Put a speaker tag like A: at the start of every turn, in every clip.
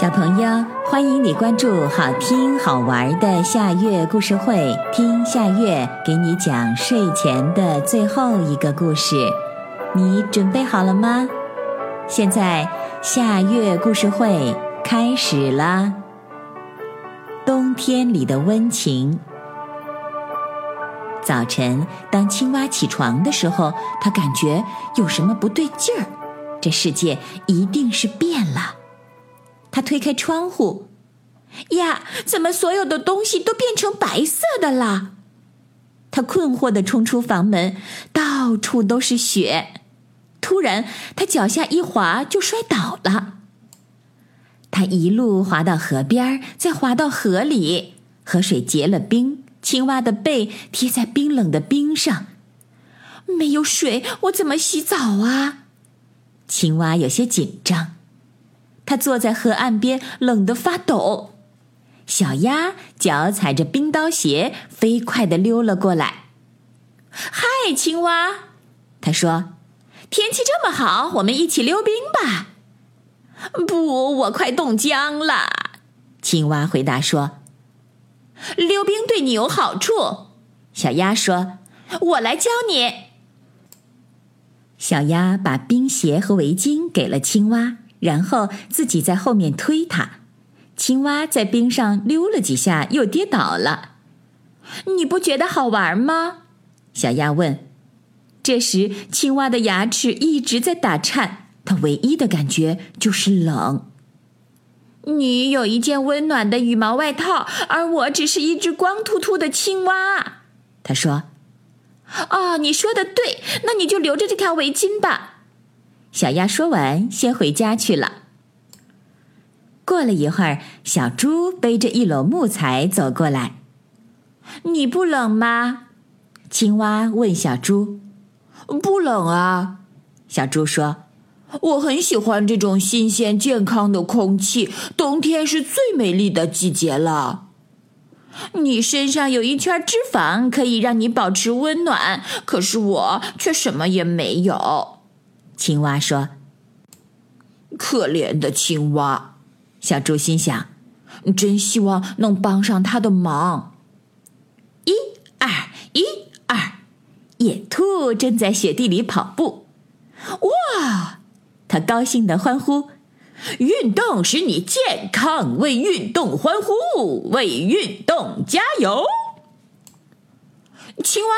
A: 小朋友欢迎你关注好听好玩的夏月故事会，听夏月给你讲睡前的最后一个故事。你准备好了吗？现在夏月故事会开始啦！冬天里的温情。早晨，当青蛙起床的时候，它感觉有什么不对劲儿，这世界一定是变了。他推开窗户，呀，怎么所有的东西都变成白色的了？他困惑地冲出房门，到处都是雪。突然，他脚下一滑，就摔倒了。他一路滑到河边，再滑到河里，河水结了冰，青蛙的背贴在冰冷的冰上。没有水，我怎么洗澡啊？青蛙有些紧张。他坐在河岸边，冷得发抖。小鸭脚踩着冰刀鞋，飞快地溜了过来。“嗨，青蛙！”他说，“天气这么好，我们一起溜冰吧。”“不，我快冻僵了。”青蛙回答说。“溜冰对你有好处。”小鸭说，“我来教你。”小鸭把冰鞋和围巾给了青蛙。然后自己在后面推它，青蛙在冰上溜了几下，又跌倒了。你不觉得好玩吗？小鸭问。这时，青蛙的牙齿一直在打颤，它唯一的感觉就是冷。你有一件温暖的羽毛外套，而我只是一只光秃秃的青蛙。他说：“哦，你说的对，那你就留着这条围巾吧。”小鸭说完，先回家去了。过了一会儿，小猪背着一篓木材走过来。“你不冷吗？”青蛙问小猪。“不冷啊。”小猪说，“我很喜欢这种新鲜健康的空气。冬天是最美丽的季节了。”你身上有一圈脂肪，可以让你保持温暖，可是我却什么也没有。青蛙说：“可怜的青蛙。”小猪心想：“真希望能帮上他的忙。”一二一二，野兔正在雪地里跑步。哇！他高兴地欢呼：“运动使你健康，为运动欢呼，为运动加油！”青蛙，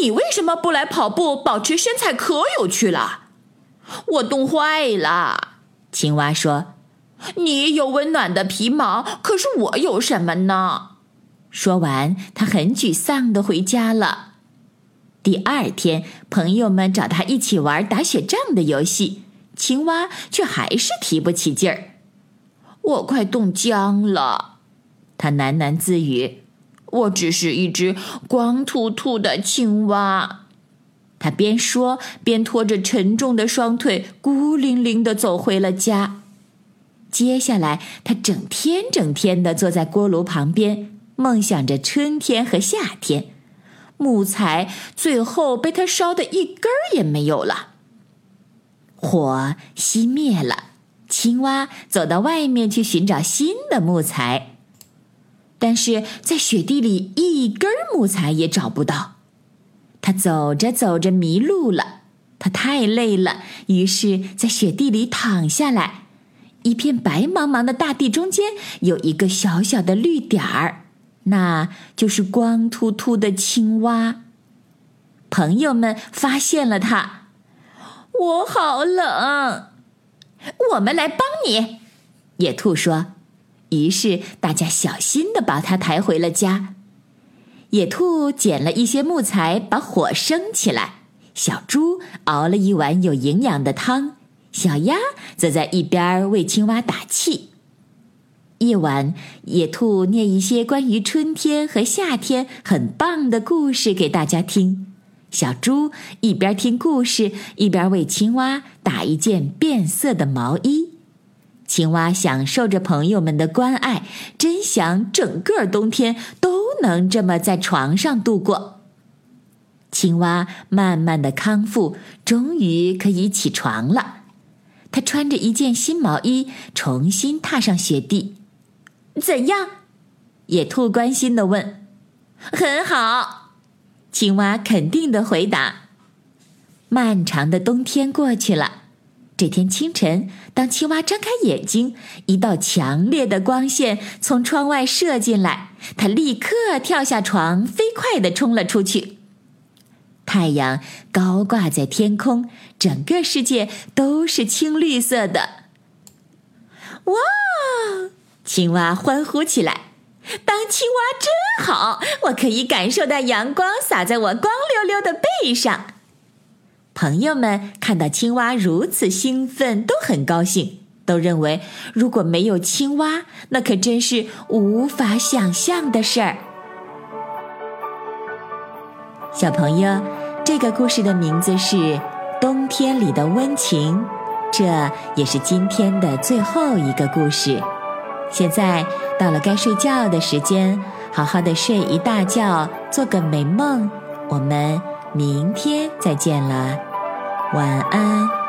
A: 你为什么不来跑步？保持身材可有趣了。我冻坏了，青蛙说：“你有温暖的皮毛，可是我有什么呢？”说完，他很沮丧的回家了。第二天，朋友们找他一起玩打雪仗的游戏，青蛙却还是提不起劲儿。我快冻僵了，他喃喃自语：“我只是一只光秃秃的青蛙。”他边说边拖着沉重的双腿，孤零零的走回了家。接下来，他整天整天的坐在锅炉旁边，梦想着春天和夏天。木材最后被他烧得一根儿也没有了。火熄灭了，青蛙走到外面去寻找新的木材，但是在雪地里一根木材也找不到。他走着走着迷路了，他太累了，于是，在雪地里躺下来。一片白茫茫的大地中间有一个小小的绿点儿，那就是光秃秃的青蛙。朋友们发现了他，我好冷，我们来帮你。野兔说。于是大家小心的把他抬回了家。野兔捡了一些木材，把火生起来。小猪熬了一碗有营养的汤，小鸭则在一边为青蛙打气。夜晚，野兔念一些关于春天和夏天很棒的故事给大家听。小猪一边听故事，一边为青蛙打一件变色的毛衣。青蛙享受着朋友们的关爱，真想整个冬天都能这么在床上度过。青蛙慢慢的康复，终于可以起床了。他穿着一件新毛衣，重新踏上雪地。怎样？野兔关心的问。很好，青蛙肯定的回答。漫长的冬天过去了，这天清晨，当青蛙张开眼睛，一道强烈的光线从窗外射进来，它立刻跳下床，飞快地冲了出去。太阳高挂在天空，整个世界都是青绿色的。哇！青蛙欢呼起来。当青蛙真好，我可以感受到阳光洒在我光溜溜的背上。朋友们看到青蛙如此兴奋，都很高兴，都认为如果没有青蛙，那可真是无法想象的事儿。小朋友，这个故事的名字是《冬天里的温情》，这也是今天的最后一个故事。现在到了该睡觉的时间，好好的睡一大觉，做个美梦。我们明天再见了，晚安。